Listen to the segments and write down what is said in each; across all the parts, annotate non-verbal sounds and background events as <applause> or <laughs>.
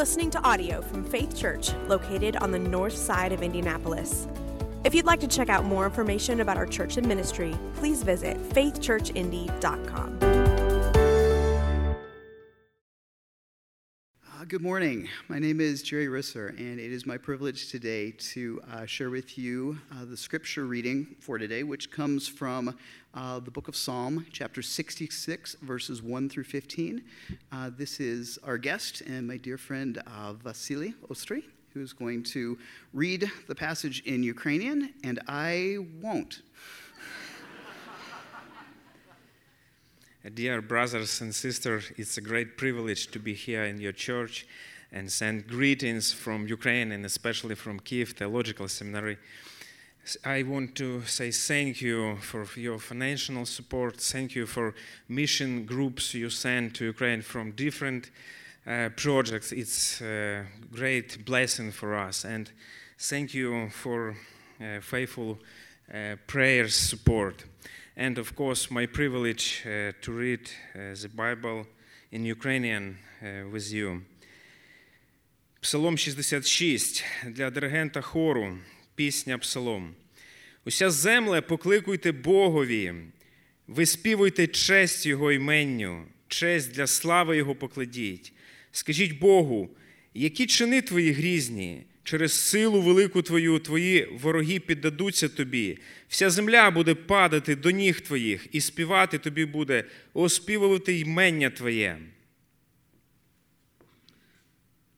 listening to audio from Faith Church, located on the north side of Indianapolis. If you'd like to check out more information about our church and ministry, please visit faithchurchindy.com. Uh, good morning. My name is Jerry Risser, and it is my privilege today to uh, share with you uh, the scripture reading for today, which comes from uh, the book of Psalm, chapter 66, verses 1 through 15. Uh, this is our guest and my dear friend uh, Vasily Ostry, who's going to read the passage in Ukrainian, and I won't. <laughs> Dear brothers and sisters, it's a great privilege to be here in your church and send greetings from Ukraine and especially from Kiev Theological Seminary. I want to say thank you for your financial support. Thank you for mission groups you send to Ukraine from different uh, projects. It's a great blessing for us. And thank you for uh, faithful uh, prayers support. And of course, my privilege uh, to read uh, the Bible in Ukrainian uh, with you. Псалом 66 для диригента хору, пісня Псалом. Уся земля покликуйте Богові, виспівуйте честь Його іменню, честь для слави Його покладіть. Скажіть Богу, які чини твої грізні, через силу велику Твою, твої вороги піддадуться тобі. Вся земля буде падати до ніг твоїх, і співати тобі буде, оспівувати ймення Твоє.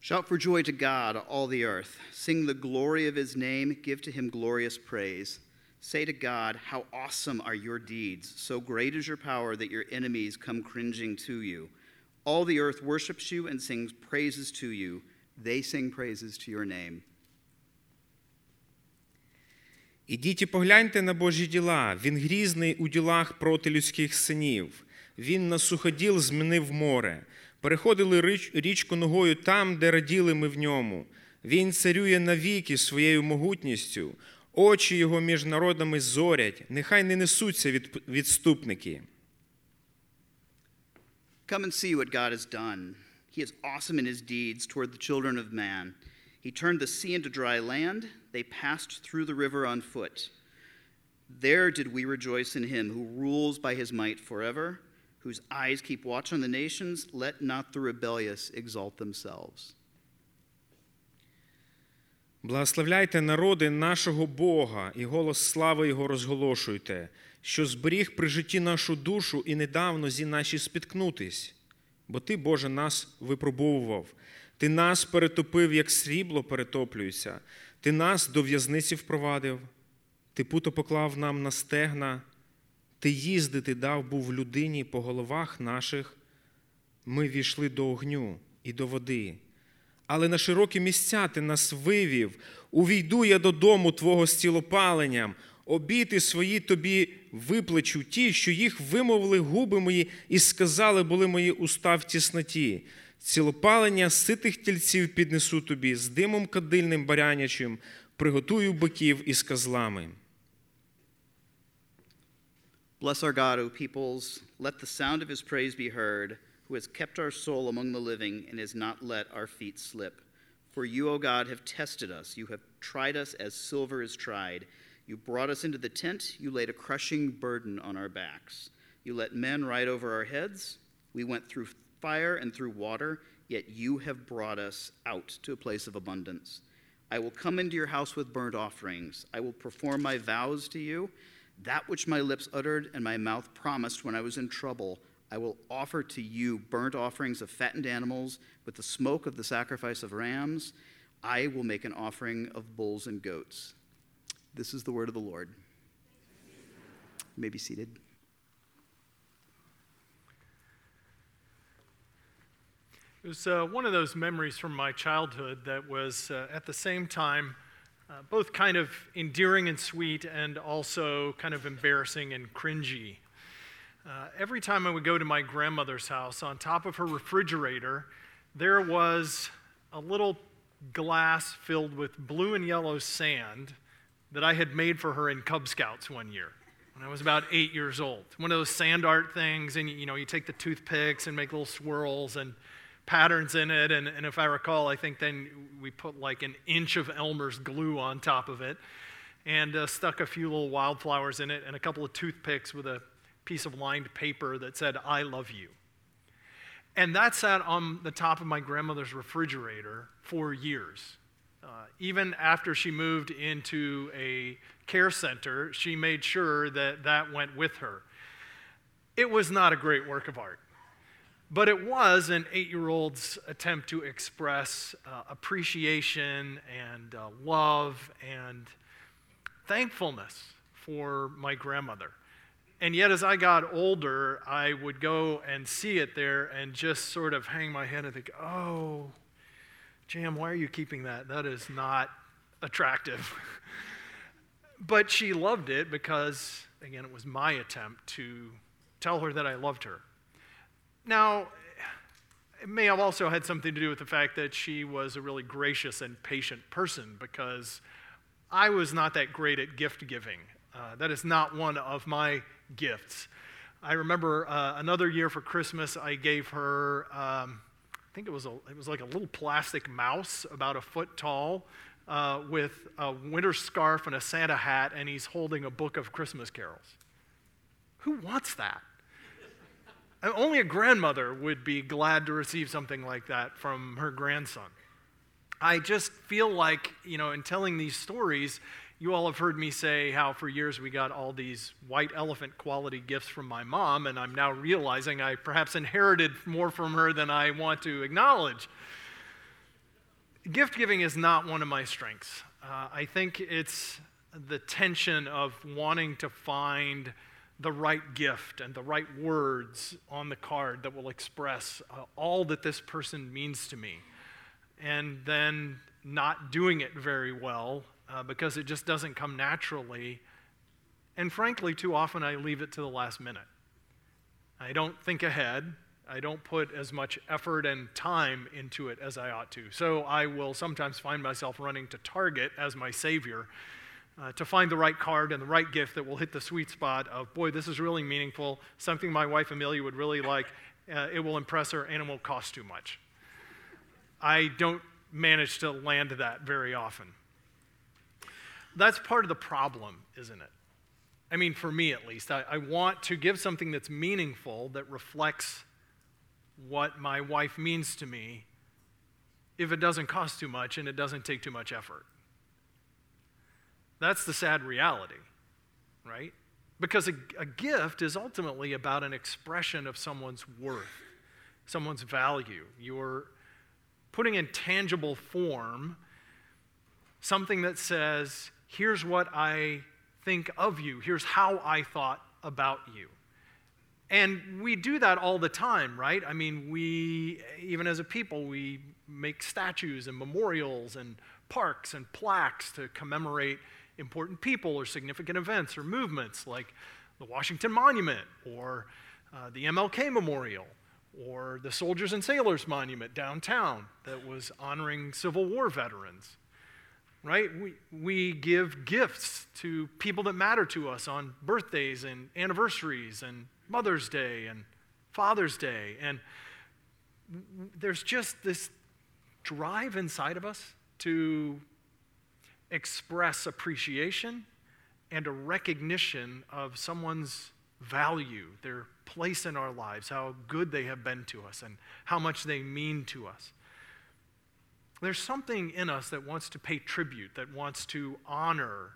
Shout for joy to God, all the earth. Sing the glory of his name. Give to him glorious praise. Say to God, How awesome are your deeds! So great is your power that your enemies come cringing to you. All the earth worships you and sings praises to you. They sing praises to your name. Ідіть і погляньте на Божі діла. Він грізний у ділах проти людських синів. Він на суходіл змінив море. Переходили річку ногою там, де раділи ми в ньому. Він царює навіки своєю могутністю. Очі його між народами зорять, нехай не несуться від, відступники. Come and see what God has done. He is awesome in his deeds toward the children of man. He turned the sea into dry land. They passed through the river on foot. There did we rejoice in him who rules by his might forever, whose eyes keep watch on the nations. Let not the rebellious exalt themselves. Благословляйте народи нашого Бога і голос слави Його розголошуйте, що зберіг при житті нашу душу і недавно зі наші спіткнутись. Бо Ти, Боже, нас випробовував, Ти нас перетопив, як срібло перетоплюється, Ти нас до в'язниці впровадив, Ти путо поклав нам на стегна, Ти їздити дав був людині по головах наших. Ми війшли до огню і до води але на широкі місця ти нас вивів. Увійду я додому Твого з цілопаленням, обіти свої тобі виплачу ті, що їх вимовили губи мої, і сказали були мої уста в тісноті. Цілопалення ситих тільців піднесу тобі, з димом кадильним барянячим, приготую биків із козлами. Bless our God, O peoples. Let the sound of his praise be heard. who has kept our soul among the living and has not let our feet slip. For you, O God, have tested us. You have tried us as silver is tried. You brought us into the tent. You laid a crushing burden on our backs. You let men ride over our heads. We went through fire and through water, yet you have brought us out to a place of abundance. I will come into your house with burnt offerings. I will perform my vows to you, that which my lips uttered and my mouth promised when I was in trouble. I will offer to you burnt offerings of fattened animals with the smoke of the sacrifice of rams. I will make an offering of bulls and goats. This is the word of the Lord. You may be seated. It was uh, one of those memories from my childhood that was uh, at the same time uh, both kind of endearing and sweet and also kind of embarrassing and cringy. Uh, every time I would go to my grandmother's house, on top of her refrigerator, there was a little glass filled with blue and yellow sand that I had made for her in Cub Scouts one year when I was about eight years old. One of those sand art things, and you know, you take the toothpicks and make little swirls and patterns in it. And, and if I recall, I think then we put like an inch of Elmer's glue on top of it and uh, stuck a few little wildflowers in it and a couple of toothpicks with a piece of lined paper that said, I love you. And that sat on the top of my grandmother's refrigerator for years. Uh, even after she moved into a care center, she made sure that that went with her. It was not a great work of art, but it was an eight year old's attempt to express uh, appreciation and uh, love and thankfulness for my grandmother. And yet, as I got older, I would go and see it there and just sort of hang my head and think, oh, Jam, why are you keeping that? That is not attractive. <laughs> but she loved it because, again, it was my attempt to tell her that I loved her. Now, it may have also had something to do with the fact that she was a really gracious and patient person because I was not that great at gift giving. Uh, that is not one of my gifts. I remember uh, another year for Christmas, I gave her, um, I think it was, a, it was like a little plastic mouse about a foot tall uh, with a winter scarf and a Santa hat, and he's holding a book of Christmas carols. Who wants that? Only a grandmother would be glad to receive something like that from her grandson. I just feel like, you know, in telling these stories, you all have heard me say how for years we got all these white elephant quality gifts from my mom, and I'm now realizing I perhaps inherited more from her than I want to acknowledge. Gift giving is not one of my strengths. Uh, I think it's the tension of wanting to find the right gift and the right words on the card that will express uh, all that this person means to me and then not doing it very well uh, because it just doesn't come naturally. And frankly, too often I leave it to the last minute. I don't think ahead. I don't put as much effort and time into it as I ought to. So I will sometimes find myself running to Target as my savior uh, to find the right card and the right gift that will hit the sweet spot of, boy, this is really meaningful, something my wife Amelia would really like. Uh, it will impress her and it won't cost too much. I don't manage to land that very often. That's part of the problem, isn't it? I mean, for me at least, I, I, want to give something that's meaningful, that reflects what my wife means to me, if it doesn't cost too much and it doesn't take too much effort. That's the sad reality, right? Because a, a gift is ultimately about an expression of someone's worth, someone's value, You're putting in tangible form something that says, here's what I think of you, here's how I thought about you. And we do that all the time, right? I mean, we, even as a people, we make statues and memorials and parks and plaques to commemorate important people or significant events or movements like the Washington Monument or uh, the MLK Memorial or the Soldiers and Sailors Monument downtown that was honoring Civil War veterans. Right? We, we give gifts to people that matter to us on birthdays and anniversaries and Mother's Day and Father's Day. And there's just this drive inside of us to express appreciation and a recognition of someone's value, their place in our lives, how good they have been to us, and how much they mean to us. There's something in us that wants to pay tribute, that wants to honor.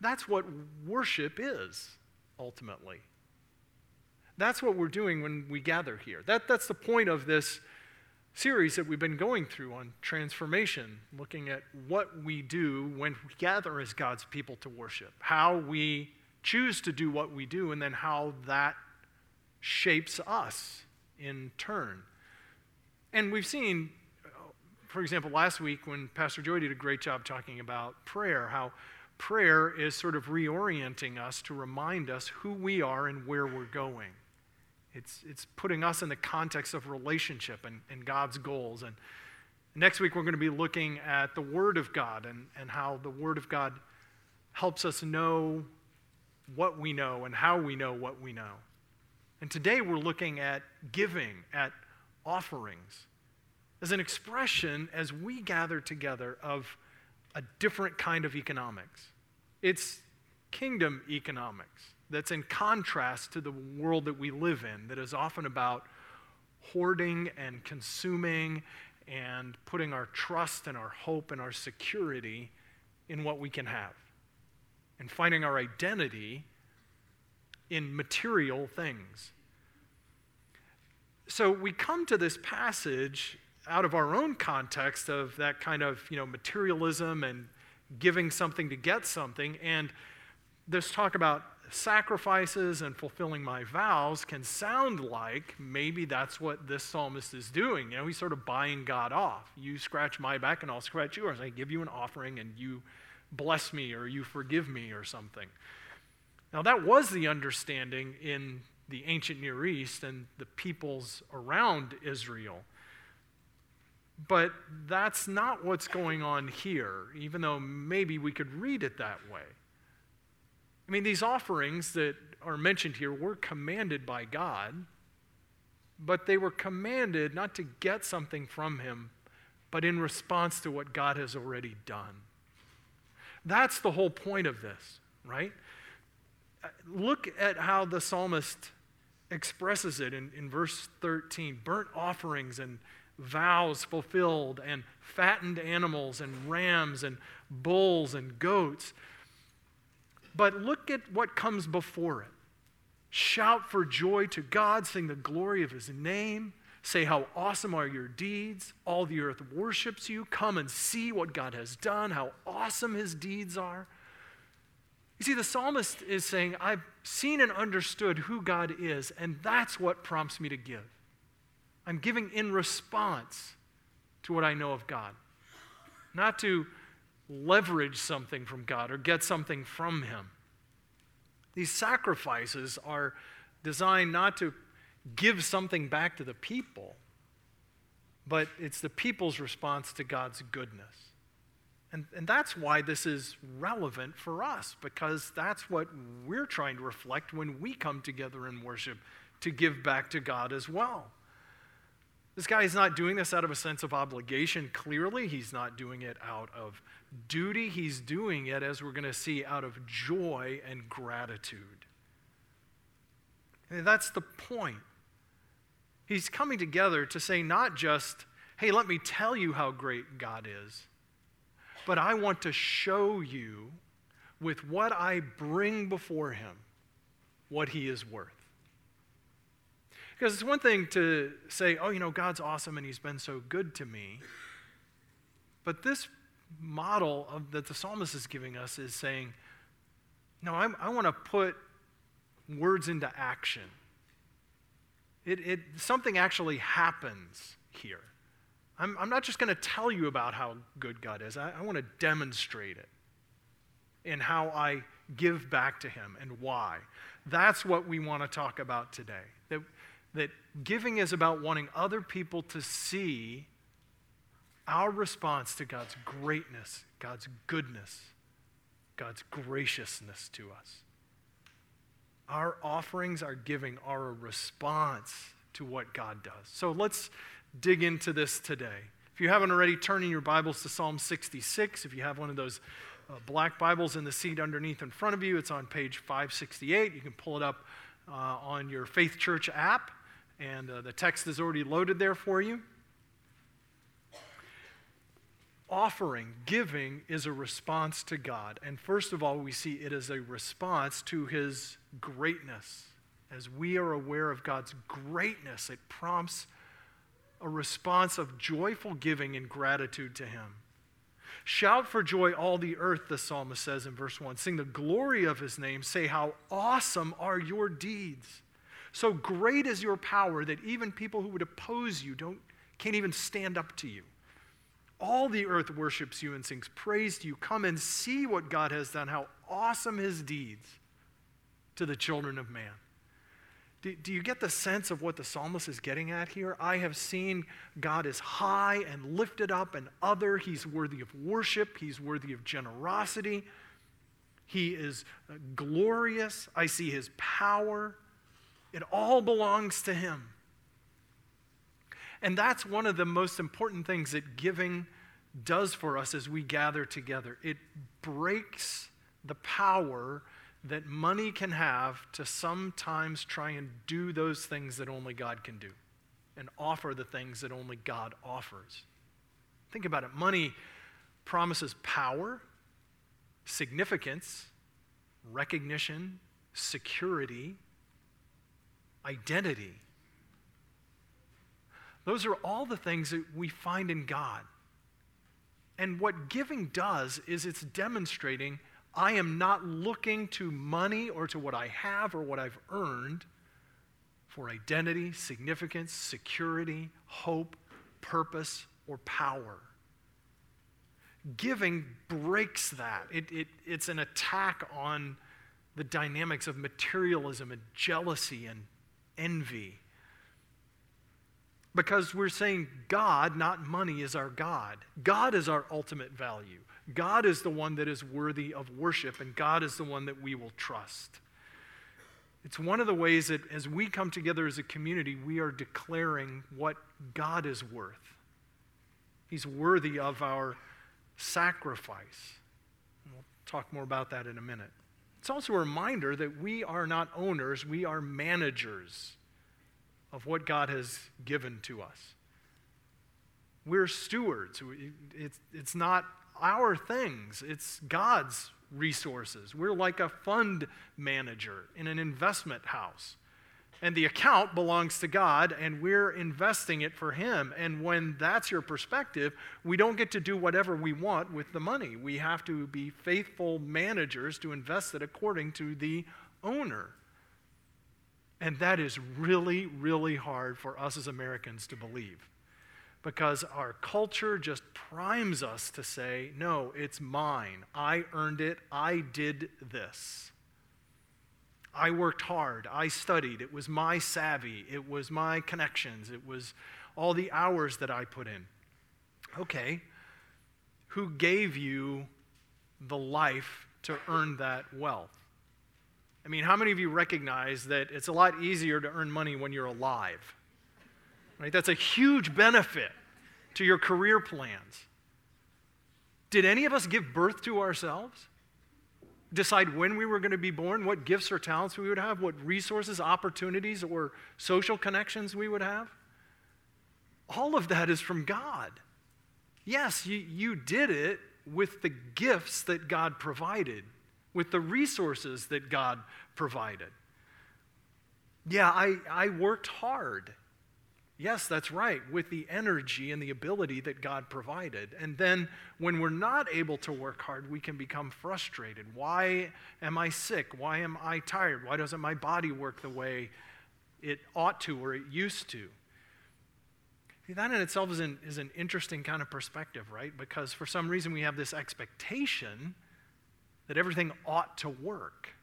That's what worship is, ultimately. That's what we're doing when we gather here. That, that's the point of this series that we've been going through on transformation, looking at what we do when we gather as God's people to worship, how we choose to do what we do, and then how that shapes us in turn. And we've seen, for example, last week when Pastor Joy did a great job talking about prayer, how prayer is sort of reorienting us to remind us who we are and where we're going. It's, it's putting us in the context of relationship and, and God's goals. And next week, we're going to be looking at the Word of God and, and how the Word of God helps us know what we know and how we know what we know. And today we're looking at giving, at offerings as an expression as we gather together of a different kind of economics. It's kingdom economics that's in contrast to the world that we live in, that is often about hoarding and consuming and putting our trust and our hope and our security in what we can have and finding our identity in material things. So we come to this passage out of our own context of that kind of, you know, materialism and giving something to get something and this talk about sacrifices and fulfilling my vows can sound like maybe that's what this psalmist is doing. You know, he's sort of buying God off. You scratch my back and I'll scratch yours. I give you an offering and you bless me or you forgive me or something. Now, that was the understanding in the ancient Near East and the peoples around Israel. But that's not what's going on here, even though maybe we could read it that way. I mean, these offerings that are mentioned here were commanded by God, but they were commanded not to get something from Him, but in response to what God has already done. That's the whole point of this, right? Look at how the psalmist expresses it in, in verse 13 burnt offerings and vows fulfilled, and fattened animals, and rams, and bulls, and goats. But look at what comes before it. Shout for joy to God, sing the glory of his name. Say, How awesome are your deeds! All the earth worships you. Come and see what God has done, how awesome his deeds are. You see, the psalmist is saying, I've seen and understood who God is, and that's what prompts me to give. I'm giving in response to what I know of God, not to leverage something from God or get something from Him. These sacrifices are designed not to give something back to the people, but it's the people's response to God's goodness. And, and that's why this is relevant for us, because that's what we're trying to reflect when we come together in worship to give back to God as well. This guy is not doing this out of a sense of obligation, clearly. He's not doing it out of duty. He's doing it, as we're going to see, out of joy and gratitude. And that's the point. He's coming together to say, not just, hey, let me tell you how great God is, but I want to show you with what I bring before Him what He is worth. Because it's one thing to say, oh, you know, God's awesome and he's been so good to me. But this model of, that the psalmist is giving us is saying, no, I'm, i want to put words into action. It, it, something actually happens here. I'm, I'm not just going to tell you about how good God is, I, I want to demonstrate it in how I give back to Him and why. That's what we want to talk about today. That that giving is about wanting other people to see our response to God's greatness, God's goodness, God's graciousness to us. Our offerings, our giving, are a response to what God does. So let's dig into this today. If you haven't already, turn in your Bibles to Psalm 66. If you have one of those uh, black Bibles in the seat underneath in front of you, it's on page 568. You can pull it up uh, on your Faith Church app and uh, the text is already loaded there for you. Offering, giving, is a response to God. And first of all, we see it as a response to His greatness. As we are aware of God's greatness, it prompts a response of joyful giving and gratitude to Him. Shout for joy, all the earth, the psalmist says in verse 1. Sing the glory of His name. Say, How awesome are your deeds! So great is your power that even people who would oppose you don't, can't even stand up to you. All the earth worships you and sings praise to you. Come and see what God has done, how awesome his deeds to the children of man. Do, do, you get the sense of what the psalmist is getting at here? I have seen God is high and lifted up and other. He's worthy of worship, He's worthy of generosity. He is glorious. I see His power. It all belongs to Him. And that's one of the most important things that giving does for us as we gather together. It breaks the power that money can have to sometimes try and do those things that only God can do and offer the things that only God offers. Think about it money promises power, significance, recognition, security, identity. Those are all the things that we find in God. And what giving does is it's demonstrating I am not looking to money or to what I have or what I've earned for identity, significance, security, hope, purpose, or power. Giving breaks that. It, it, it's an attack on the dynamics of materialism and jealousy and envy. Because we're saying God, not money, is our God. God is our ultimate value. God is the one that is worthy of worship, and God is the one that we will trust. It's one of the ways that as we come together as a community, we are declaring what God is worth. He's worthy of our sacrifice. we'll talk more about that in a minute. It's also a reminder that we are not owners, we are managers of what God has given to us. We're stewards. It's, it's not our things, it's God's resources. We're like a fund manager in an investment house. And the account belongs to God, and we're investing it for Him. And when that's your perspective, we don't get to do whatever we want with the money. We have to be faithful managers to invest it according to the owner. And that is really, really hard for us as Americans to believe because our culture just primes us to say, no, it's mine. I earned it. I did this. I worked hard. I studied. It was my savvy. It was my connections. It was all the hours that I put in. Okay, who gave you the life to earn that wealth? I mean, how many of you recognize that it's a lot easier to earn money when you're alive? Right? That's a huge benefit to your career plans. Did any of us give birth to ourselves? Decide when we were going to be born, what gifts or talents we would have, what resources, opportunities, or social connections we would have? All of that is from God. Yes, you, you did it with the gifts that God provided, with the resources that God provided. Yeah, I, I worked hard. Yes, that's right, with the energy and the ability that God provided. And then when we're not able to work hard, we can become frustrated. Why am I sick? Why am I tired? Why doesn't my body work the way it ought to or it used to? See, That in itself is an, is an interesting kind of perspective, right? Because for some reason we have this expectation that everything ought to work.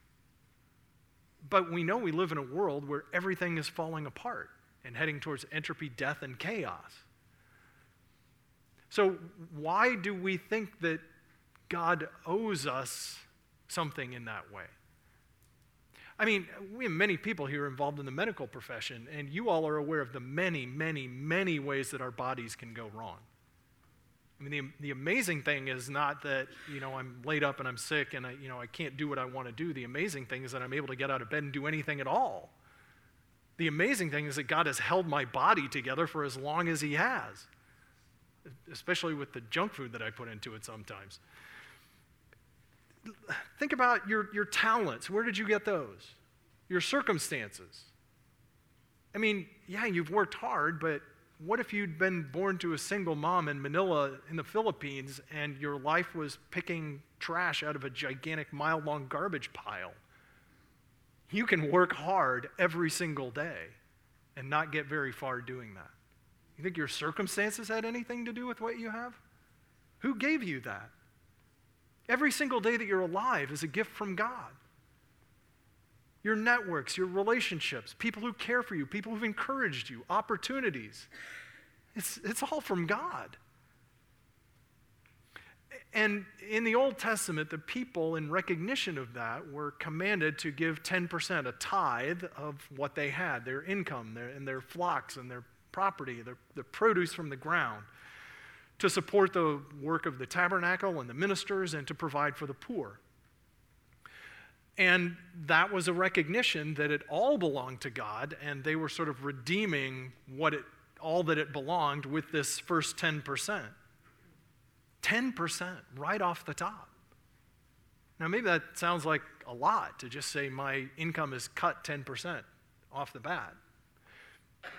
But we know we live in a world where everything is falling apart and heading towards entropy, death, and chaos. So, why do we think that God owes us something in that way? I mean, we have many people here involved in the medical profession, and you all are aware of the many, many, many ways that our bodies can go wrong. I mean, the, the amazing thing is not that, you know, I'm laid up and I'm sick and I, you know, I can't do what I want to do. The amazing thing is that I'm able to get out of bed and do anything at all. The amazing thing is that God has held my body together for as long as He has, especially with the junk food that I put into it sometimes. Think about your, your talents. Where did you get those? Your circumstances. I mean, yeah, you've worked hard, but what if you'd been born to a single mom in Manila in the Philippines and your life was picking trash out of a gigantic mile long garbage pile? You can work hard every single day and not get very far doing that. You think your circumstances had anything to do with what you have? Who gave you that? Every single day that you're alive is a gift from God. Your networks, your relationships, people who care for you, people who've encouraged you, opportunities. It's, it's all from God. And in the Old Testament, the people, in recognition of that, were commanded to give 10%, a tithe of what they had, their income their, and their flocks and their property, the, the produce from the ground, to support the work of the tabernacle and the ministers and to provide for the poor. And that was a recognition that it all belonged to God, and they were sort of redeeming what it, all that it belonged with this first 10%. 10% right off the top. Now, maybe that sounds like a lot to just say my income is cut 10% off the bat.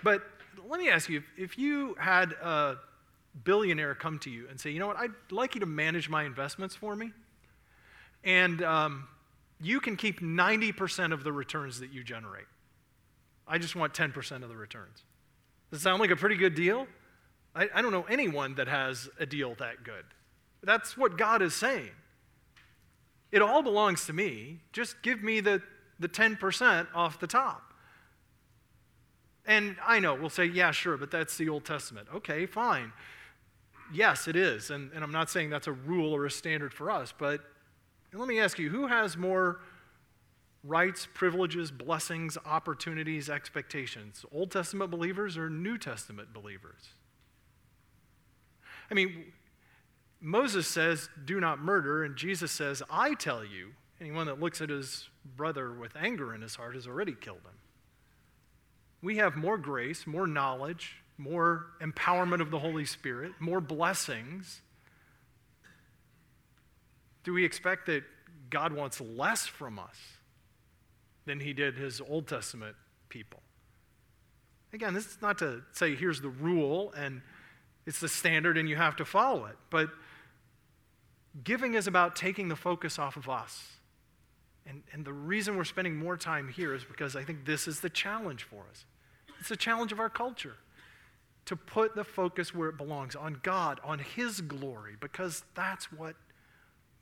But let me ask you if you had a billionaire come to you and say, you know what, I'd like you to manage my investments for me, and um, you can keep 90% of the returns that you generate. I just want 10% of the returns. Does it sound like a pretty good deal? I, I don't know anyone that has a deal that good. That's what God is saying. It all belongs to me. Just give me the, the 10% off the top. And I know, we'll say, yeah, sure, but that's the Old Testament. Okay, fine. Yes, it is. And, and I'm not saying that's a rule or a standard for us, but let me ask you who has more rights, privileges, blessings, opportunities, expectations? Old Testament believers or New Testament believers? I mean, Moses says, do not murder, and Jesus says, I tell you, anyone that looks at his brother with anger in his heart has already killed him. We have more grace, more knowledge, more empowerment of the Holy Spirit, more blessings. Do we expect that God wants less from us than he did his Old Testament people? Again, this is not to say here's the rule and it's the standard and you have to follow it, but giving is about taking the focus off of us. And, and the reason we're spending more time here is because I think this is the challenge for us. It's the challenge of our culture to put the focus where it belongs on God, on His glory, because that's what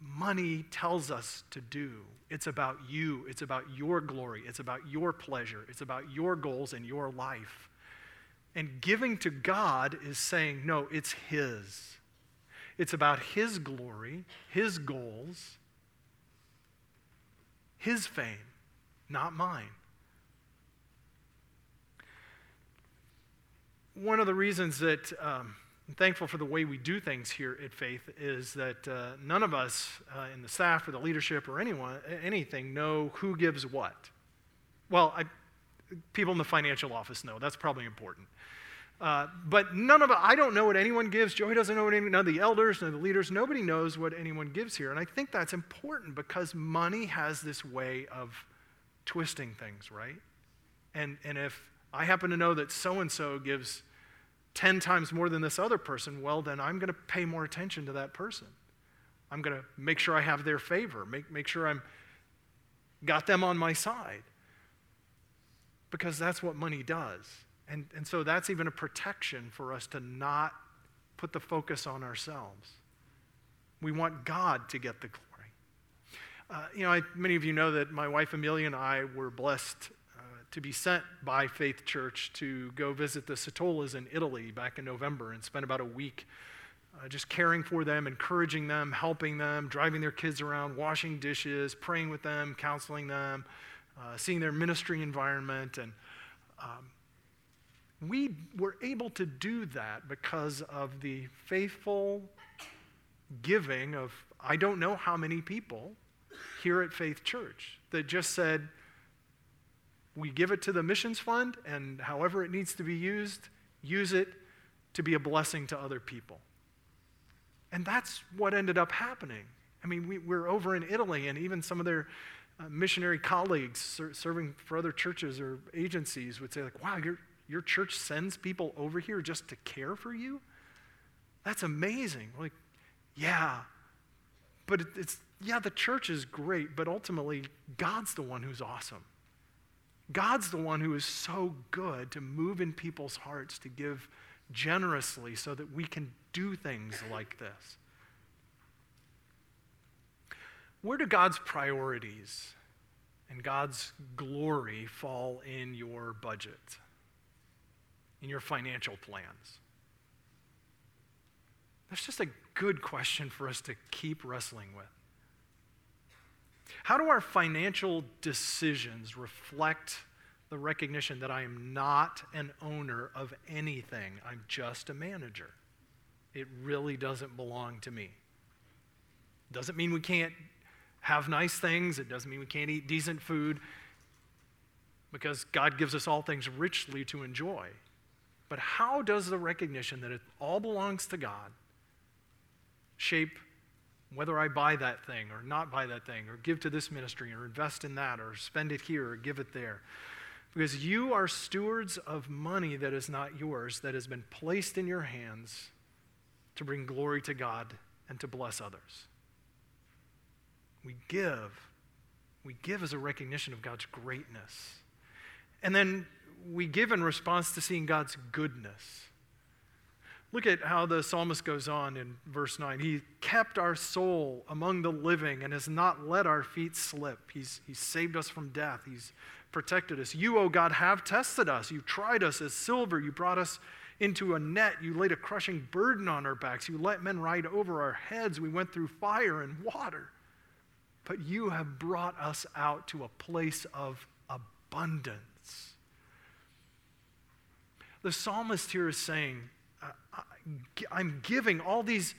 money tells us to do. It's about you, it's about your glory, it's about your pleasure, it's about your goals and your life. And giving to God is saying, no, it's His. It's about His glory, His goals, His fame, not mine. One of the reasons that um, I'm thankful for the way we do things here at Faith is that uh, none of us uh, in the staff or the leadership or anyone, anything know who gives what. Well, I, people in the financial office know. That's probably important. Uh, but none of I don't know what anyone gives. Joey doesn't know what any, none of the elders, none of the leaders, nobody knows what anyone gives here. And I think that's important because money has this way of twisting things, right? And, and if I happen to know that so and so gives 10 times more than this other person, well, then I'm going to pay more attention to that person. I'm going to make sure I have their favor, make, make sure I'm got them on my side. Because that's what money does. And, and so that's even a protection for us to not put the focus on ourselves. We want God to get the glory. Uh, you know, I, many of you know that my wife Amelia and I were blessed to be sent by Faith Church to go visit the Satolas in Italy back in November and spend about a week uh, just caring for them, encouraging them, helping them, driving their kids around, washing dishes, praying with them, counseling them, uh, seeing their ministry environment. And um, we were able to do that because of the faithful giving of I don't know how many people here at Faith Church that just said, we give it to the missions fund, and however it needs to be used, use it to be a blessing to other people. And that's what ended up happening. I mean, we, are over in Italy, and even some of their uh, missionary colleagues ser- serving for other churches or agencies would say, like, wow, you're, your church sends people over here just to care for you? That's amazing. Like, yeah. But it, it's, yeah, the church is great, but ultimately, God's the one who's awesome. God's the one who is so good to move in people's hearts to give generously so that we can do things like this. Where do God's priorities and God's glory fall in your budget? in your financial plans? That's just a good question for us to keep wrestling with. How do our financial decisions reflect the recognition that I am not an owner of anything, I'm just a manager. It really doesn't belong to me. Doesn't mean we can't have nice things, it doesn't mean we can't eat decent food, because God gives us all things richly to enjoy. But how does the recognition that it all belongs to God shape whether I buy that thing or not buy that thing, or give to this ministry, or invest in that, or spend it here, or give it there? Because you are stewards of money that is not yours, that has been placed in your hands to bring glory to God and to bless others. We give. We give as a recognition of God's greatness. And then we give in response to seeing God's goodness. Look at how the psalmist goes on in verse 9. He kept our soul among the living and has not let our feet slip. He's, he's saved us from death. He's protected us. You, O oh God, have tested us. You've tried us as silver. You brought us into a net. You laid a crushing burden on our backs. You let men ride over our heads. We went through fire and water. But you have brought us out to a place of abundance. The psalmist here is saying, I'm giving all these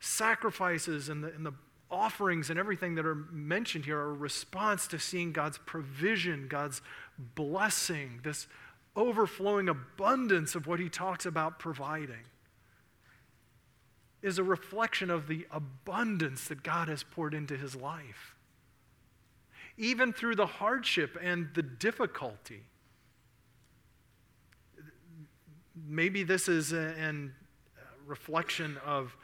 sacrifices and the, and the offerings and everything that are mentioned here are a response to seeing God's provision, God's blessing, this overflowing abundance of what he talks about providing is a reflection of the abundance that God has poured into his life. Even through the hardship and the difficulty. Maybe this is a, reflection of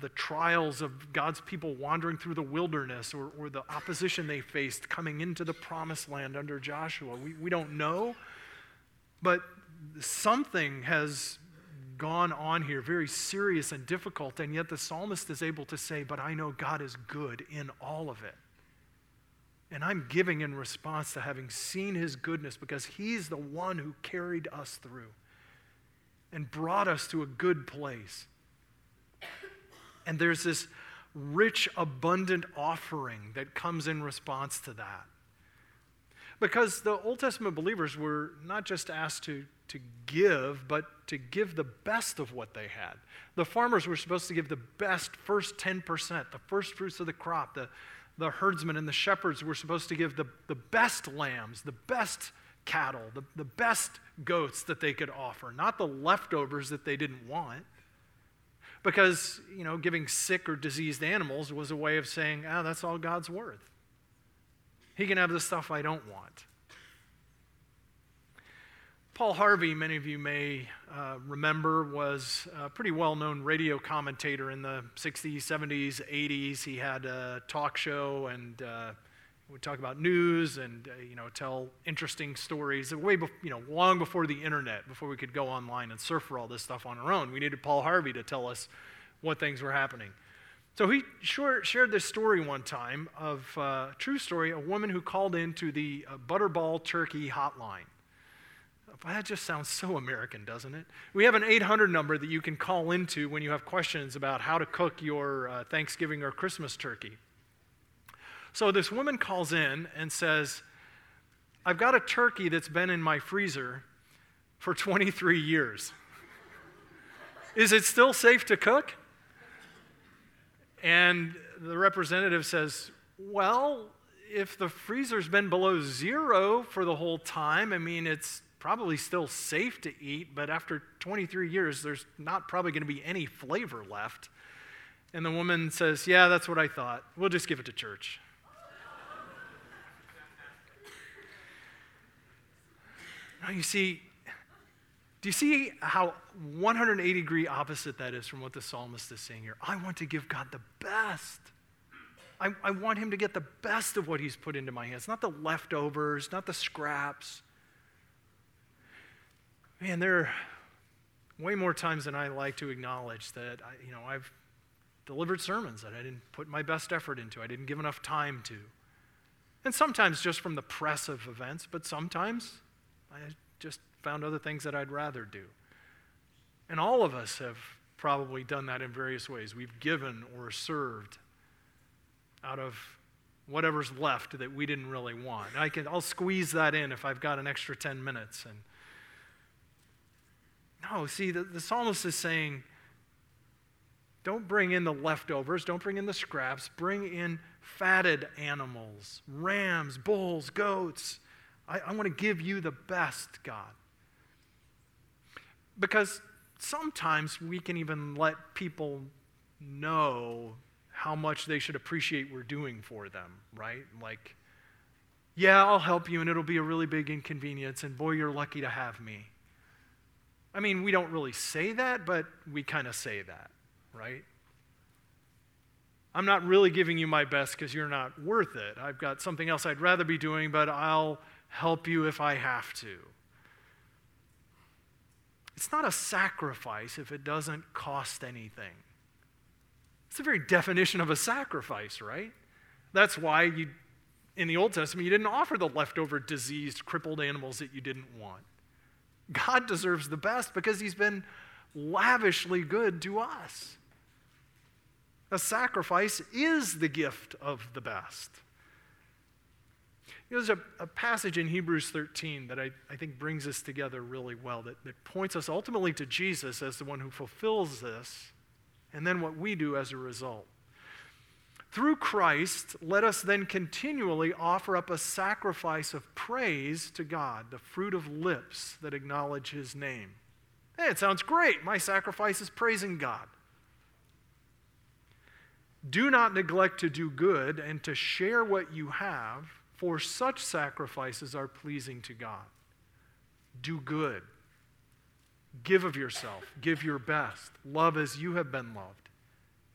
the trials of God's people wandering through the wilderness or, or the opposition they faced coming into the promised land under Joshua. We, we don't know, but something has gone on here, very serious and difficult, and yet the psalmist is able to say, But I know God is good in all of it. And I'm giving in response to having seen his goodness because he's the one who carried us through and brought us to a good place. And there's this rich, abundant offering that comes in response to that. Because the Old Testament believers were not just asked to, to give, but to give the best of what they had. The farmers were supposed to give the best, first 10%, the first fruits of the crop. The, the herdsmen and the shepherds were supposed to give the, the best lambs, the best cattle, the, the best goats that they could offer, not the leftovers that they didn't want. Because, you know, giving sick or diseased animals was a way of saying, ah, that's all God's worth. He can have the stuff I don't want. Paul Harvey, many of you may uh, remember, was a pretty well known radio commentator in the 60s, 70s, 80s. He had a talk show and uh, would talk about news and uh, you know tell interesting stories way be- you know long before the internet before we could go online and surf for all this stuff on our own we needed paul harvey to tell us what things were happening so he shared this story one time of uh, true story a woman who called into the uh, butterball turkey hotline that just sounds so American, doesn't it? We have an 800 number that you can call into when you have questions about how to cook your uh, Thanksgiving or Christmas turkey. So this woman calls in and says, I've got a turkey that's been in my freezer for 23 years. Is it still safe to cook? And the representative says, Well, if the freezer's been below zero for the whole time, I mean, it's probably still safe to eat, but after 23 years, there's not probably going to be any flavor left. And the woman says, Yeah, that's what I thought. We'll just give it to church. You see, do you see how 180 degree opposite that is from what the psalmist is saying here? I want to give God the best. I, I want him to get the best of what he's put into my hands, not the leftovers, not the scraps. Man, there are way more times than I like to acknowledge that I, you know, I've delivered sermons that I didn't put my best effort into, I didn't give enough time to. And sometimes just from the press of events, but sometimes I just found other things that I'd rather do. And all of us have probably done that in various ways. We've given or served out of whatever's left that we didn't really want. I can, I'll squeeze that in if I've got an extra 10 minutes. And no, see, the, the psalmist is saying, don't bring in the leftovers, don't bring in the scraps, bring in fatted animals, rams, bulls, goats. I, I want to give you the best, God. Because sometimes we can even let people know how much they should appreciate we're doing for them, right? Like, yeah, I'll help you and it'll be a really big inconvenience, and boy, you're lucky to have me. I mean, we don't really say that, but we kind of say that, right? I'm not really giving you my best because you're not worth it. I've got something else I'd rather be doing, but I'll help you if I have to. It's not a sacrifice if it doesn't cost anything. It's the very definition of a sacrifice, right? That's why you, in the Old Testament, you didn't offer the leftover diseased, crippled animals that you didn't want. God deserves the best because he's been lavishly good to us. A sacrifice is the gift of the best. There's a, a, passage in Hebrews 13 that I, I think brings us together really well, that, that points us ultimately to Jesus as the one who fulfills this, and then what we do as a result. Through Christ, let us then continually offer up a sacrifice of praise to God, the fruit of lips that acknowledge His name. Hey, it sounds great. My sacrifice is praising God. Do not neglect to do good and to share what you have, for such sacrifices are pleasing to God. Do good. Give of yourself. Give your best. Love as you have been loved.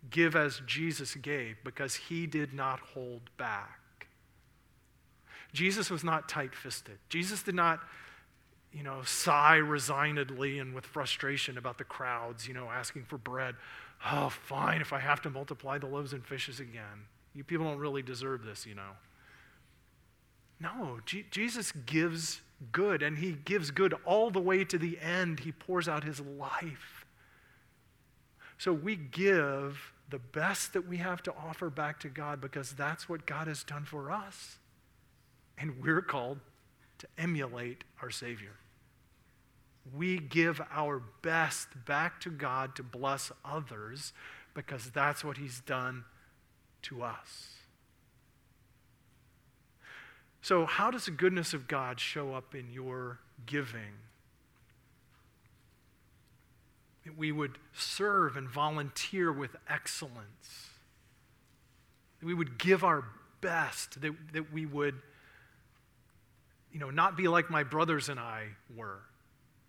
Give as Jesus gave because he did not hold back. Jesus was not tight fisted. Jesus did not, you know, sigh resignedly and with frustration about the crowds, you know, asking for bread. Oh, fine, if I have to multiply the loaves and fishes again. You people don't really deserve this, you know. No, G- Jesus gives good, and he gives good all the way to the end. He pours out his life. So we give the best that we have to offer back to God because that's what God has done for us. And we're called to emulate our Savior. We give our best back to God to bless others because that's what He's done to us. So, how does the goodness of God show up in your giving? that we would serve and volunteer with excellence, that we would give our best, that, that we would, you know, not be like my brothers and I were.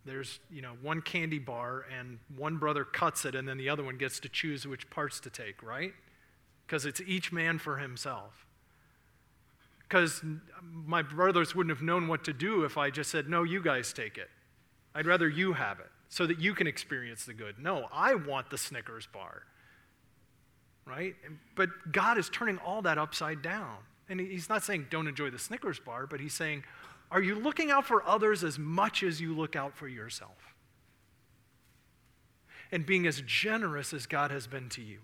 There's, you know, one candy bar and one brother cuts it and then the other one gets to choose which parts to take, right? Because it's each man for himself. Because my brothers wouldn't have known what to do if I just said, no, you guys take it. I'd rather you have it so that you can experience the good. No, I want the Snickers bar. Right? But God is turning all that upside down. And He's not saying don't enjoy the Snickers bar, but He's saying, are you looking out for others as much as you look out for yourself? And being as generous as God has been to you.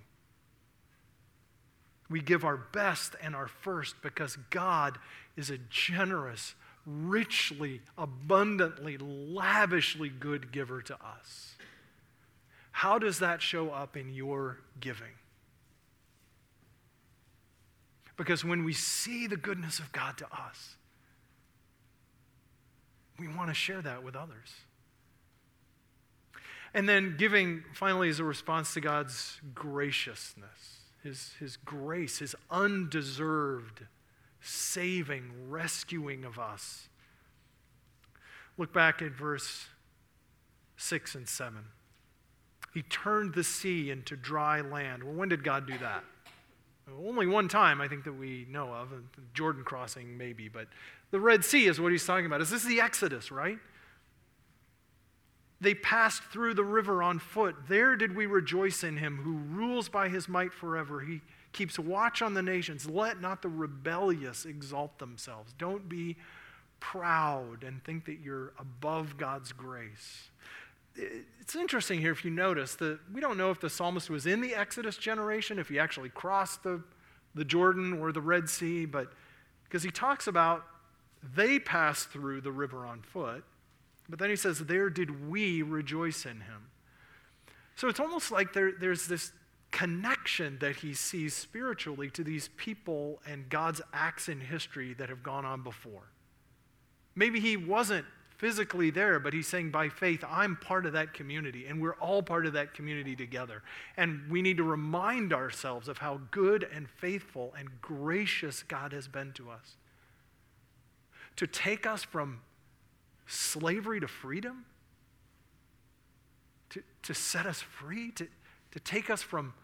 We give our best and our first because God is a generous, richly, abundantly, lavishly good giver to us. How does that show up in your giving? Because when we see the goodness of God to us, we want to share that with others. And then giving, finally, is a response to God's graciousness, His, his grace, His undeserved saving, rescuing of us. Look back at verse 6 and 7. He turned the sea into dry land. Well, when did God do that? Only one time, I think, that we know of. Jordan crossing, maybe, but the Red Sea is what he's talking about. Is this the Exodus, right? They passed through the river on foot. There did we rejoice in him who rules by his might forever. He keeps watch on the nations. Let not the rebellious exalt themselves. Don't be proud and think that you're above God's grace. It's interesting here if you notice that we don't know if the psalmist was in the Exodus generation, if he actually crossed the, the Jordan or the Red Sea, but because he talks about they passed through the river on foot, but then he says, There did we rejoice in him. So it's almost like there, there's this connection that he sees spiritually to these people and God's acts in history that have gone on before. Maybe he wasn't physically there, but he's saying by faith, I'm part of that community, and we're all part of that community together. And we need to remind ourselves of how good and faithful and gracious God has been to us. To take us from slavery to freedom, to, to set us free, to, to take us from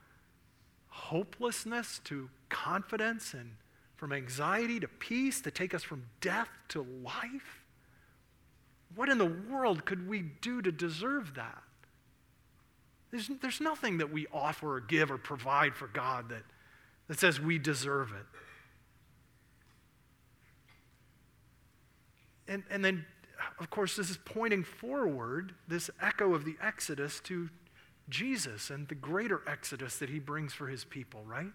hopelessness to confidence and from anxiety to peace, to take us from death to life. What in the world could we do to deserve that? There's, there's nothing that we offer or give or provide for God that, that says we deserve it. And, and then, of course, this is pointing forward, this echo of the Exodus, to Jesus and the greater Exodus that he brings for his people, right?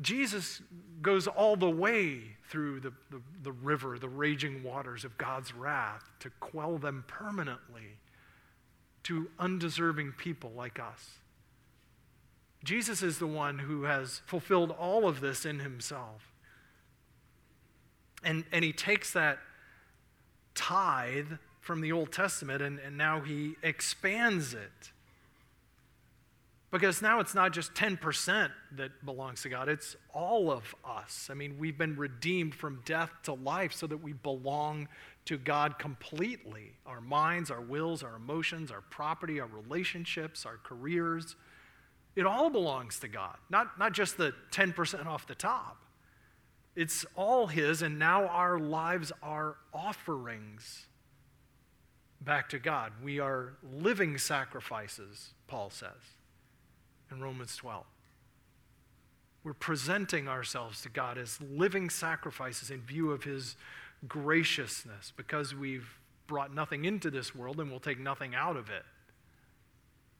Jesus goes all the way through the, the, the, river, the raging waters of God's wrath to quell them permanently to undeserving people like us. Jesus is the one who has fulfilled all of this in himself. And, and he takes that tithe from the Old Testament and, and now he expands it because now it's not just 10% that belongs to God, it's all of us. I mean, we've been redeemed from death to life so that we belong to God completely. Our minds, our wills, our emotions, our property, our relationships, our careers. It all belongs to God, not, not just the 10% off the top. It's all His, and now our lives are offerings back to God. We are living sacrifices, Paul says in Romans 12. We're presenting ourselves to God as living sacrifices in view of His graciousness because we've brought nothing into this world and we'll take nothing out of it.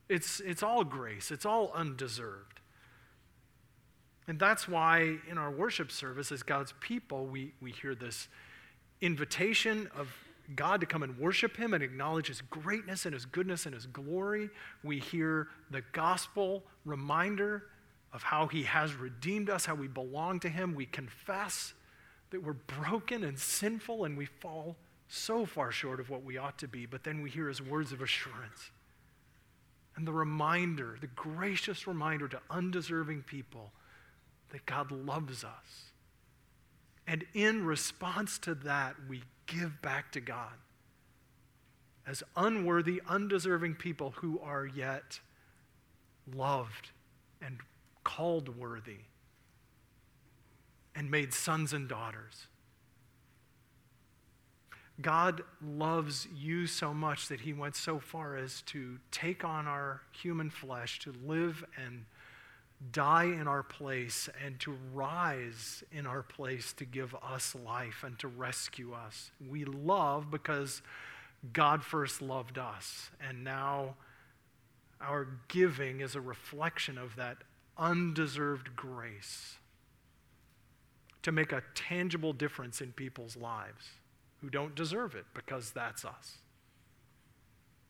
It's, it's all grace, it's all undeserved. And that's why in our worship service, as God's people, we, we hear this invitation of God to come and worship Him and acknowledge His greatness and His goodness and His glory. We hear the gospel reminder of how He has redeemed us, how we belong to Him. We confess that we're broken and sinful and we fall so far short of what we ought to be. But then we hear His words of assurance and the reminder, the gracious reminder to undeserving people that God loves us. And in response to that, we give back to God as unworthy, undeserving people who are yet loved and called worthy and made sons and daughters. God loves you so much that he went so far as to take on our human flesh, to live and die in our place and to rise in our place to give us life and to rescue us. We love because God first loved us, and now our giving is a reflection of that undeserved grace to make a tangible difference in people's lives who don't deserve it because that's us.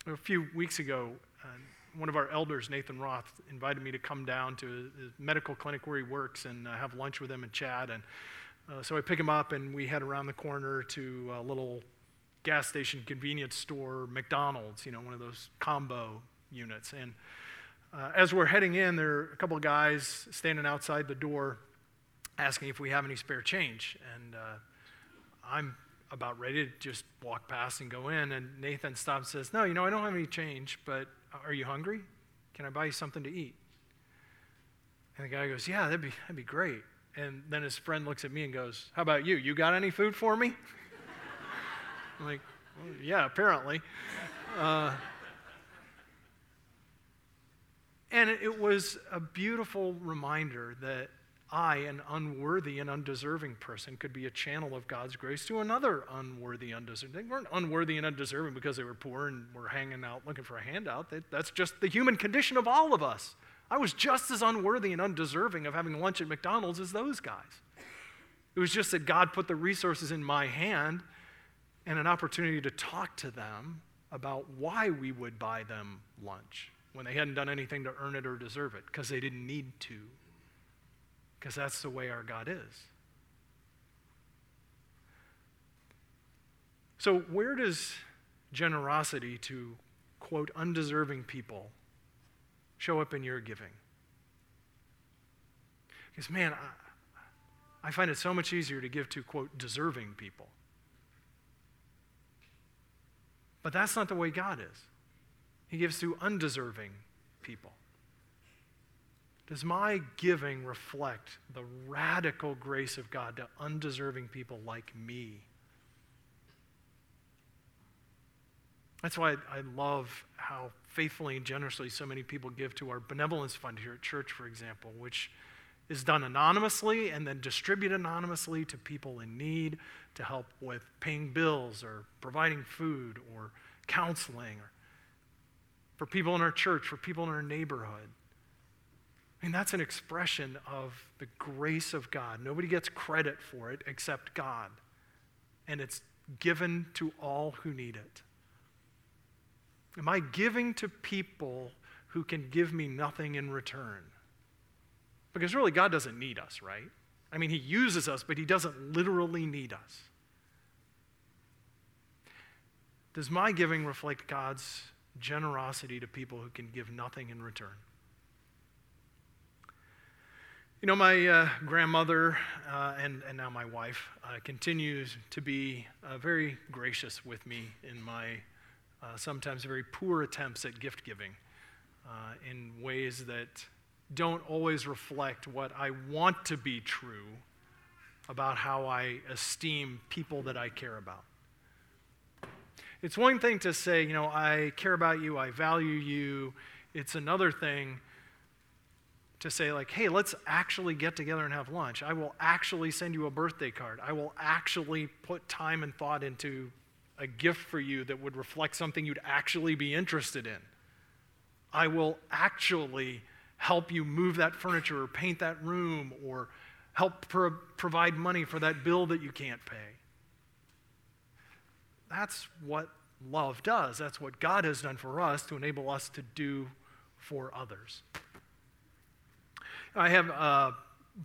A few weeks ago, uh, one of our elders, Nathan Roth, invited me to come down to the medical clinic where he works and uh, have lunch with him and chat. And uh, so I pick him up and we head around the corner to a little gas station convenience store, McDonald's, you know, one of those combo units. And uh, as we're heading in, there are a couple of guys standing outside the door asking if we have any spare change. And uh, I'm about ready to just walk past and go in. And Nathan stops and says, No, you know, I don't have any change, but are you hungry? Can I buy you something to eat? And the guy goes, Yeah, that'd be, that'd be great. And then his friend looks at me and goes, How about you? You got any food for me? <laughs> I'm like, well, Yeah, apparently. Uh, and it was a beautiful reminder that I, an unworthy and undeserving person, could be a channel of God's grace to another unworthy, undeserving. They weren't unworthy and undeserving because they were poor and were hanging out looking for a handout. that's just the human condition of all of us. I was just as unworthy and undeserving of having lunch at McDonald's as those guys. It was just that God put the resources in my hand and an opportunity to talk to them about why we would buy them lunch when they hadn't done anything to earn it or deserve it, because they didn't need to, because that's the way our God is. So, where does generosity to, quote, undeserving people show up in your giving? Because, man, I, I find it so much easier to give to, quote, deserving people. But that's not the way God is. He gives to undeserving people. Does my giving reflect the radical grace of God to undeserving people like me? That's why I love how faithfully and generously so many people give to our benevolence fund here at church, for example, which is done anonymously and then distributed anonymously to people in need to help with paying bills or providing food or counseling or for people in our church, for people in our neighborhood. Mean, that's an expression of the grace of God. Nobody gets credit for it except God. And it's given to all who need it. Am I giving to people who can give me nothing in return? Because really, God doesn't need us, right? I mean, He uses us, but He doesn't literally need us. Does my giving reflect God's generosity to people who can give nothing in return? You know, my uh, grandmother uh, and, and now my wife uh, continues to be uh, very gracious with me in my uh, sometimes very poor attempts at gift giving uh, in ways that don't always reflect what I want to be true about how I esteem people that I care about. It's one thing to say, you know, I care about you, I value you. It's another thing to say, like, hey, let's actually get together and have lunch. I will actually send you a birthday card. I will actually put time and thought into a gift for you that would reflect something you'd actually be interested in. I will actually help you move that furniture or paint that room or help pro- provide money for that bill that you can't pay. That's what love does. That's what God has done for us to enable us to do for others. I have a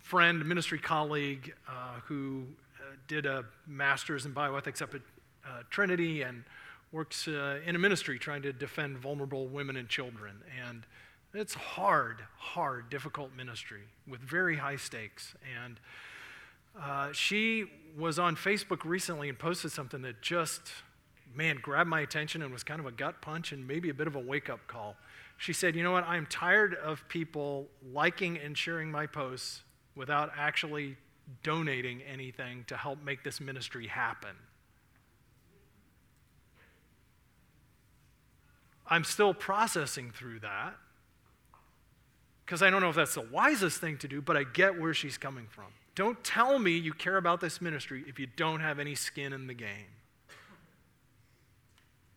friend, ministry colleague, uh, who uh, did a master's in bioethics up at uh, Trinity and works uh, in a ministry trying to defend vulnerable women and children. And it's hard, hard, difficult ministry with very high stakes. And uh, she was on Facebook recently and posted something that just, man, grabbed my attention and was kind of a gut punch and maybe a bit of a wake up call. She said, You know what? I'm tired of people liking and sharing my posts without actually donating anything to help make this ministry happen. I'm still processing through that because I don't know if that's the wisest thing to do, but I get where she's coming from. Don't tell me you care about this ministry if you don't have any skin in the game.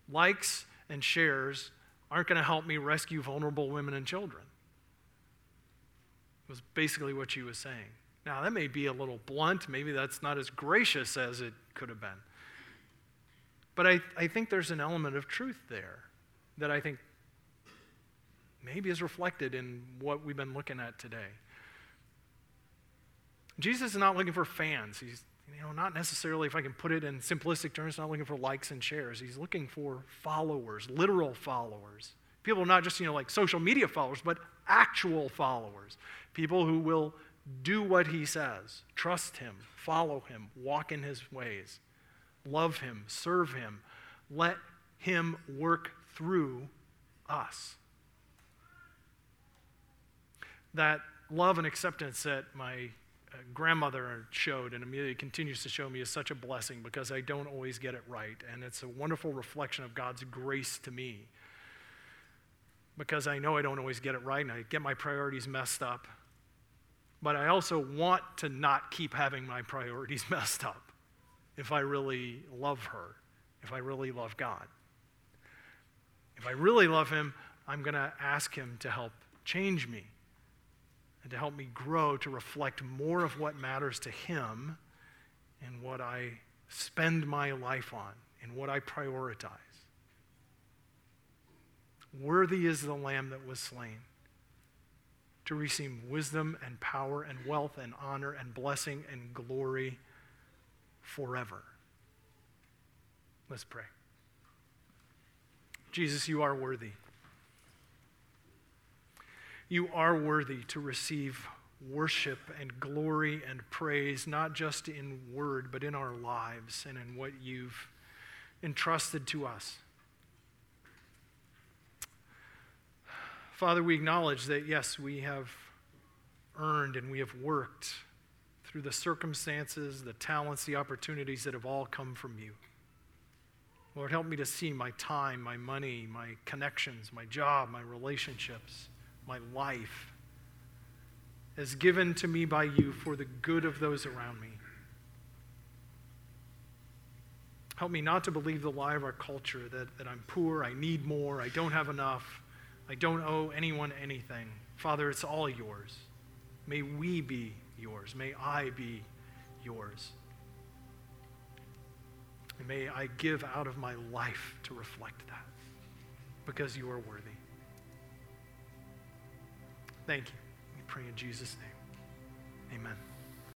Likes and shares aren't going to help me rescue vulnerable women and children. Was basically what she was saying. Now, that may be a little blunt. Maybe that's not as gracious as it could have been. But I, I think there's an element of truth there that I think maybe is reflected in what we've been looking at today. Jesus is not looking for fans. He's, you know, not necessarily, if I can put it in simplistic terms, not looking for likes and shares. He's looking for followers, literal followers. People not just, you know, like social media followers, but actual followers. People who will do what he says, trust him, follow him, walk in his ways, love him, serve him, let him work through us. That love and acceptance that my grandmother showed and Amelia continues to show me is such a blessing because I don't always get it right. And it's a wonderful reflection of God's grace to me because I know I don't always get it right and I get my priorities messed up. But I also want to not keep having my priorities <laughs> messed up if I really love her, if I really love God. If I really love him, I'm going to ask him to help change me and to help me grow to reflect more of what matters to Him in what I spend my life on, in what I prioritize. Worthy is the Lamb that was slain to receive wisdom and power and wealth and honor and blessing and glory forever. Let's pray. Jesus, you are worthy. You are worthy to receive worship and glory and praise, not just in word, but in our lives and in what you've entrusted to us. Father, we acknowledge that, yes, we have earned and we have worked through the circumstances, the talents, the opportunities that have all come from you. Lord, help me to see my time, my money, my connections, my job, my relationships, my life as given to me by you for the good of those around me. Help me not to believe the lie of our culture that, that I'm poor, I need more, I don't have enough, I don't owe anyone anything. Father, it's all yours. May we be yours. May I be yours. And may I give out of my life to reflect that because you are worthy. Thank you. We pray in Jesus' name. Amen.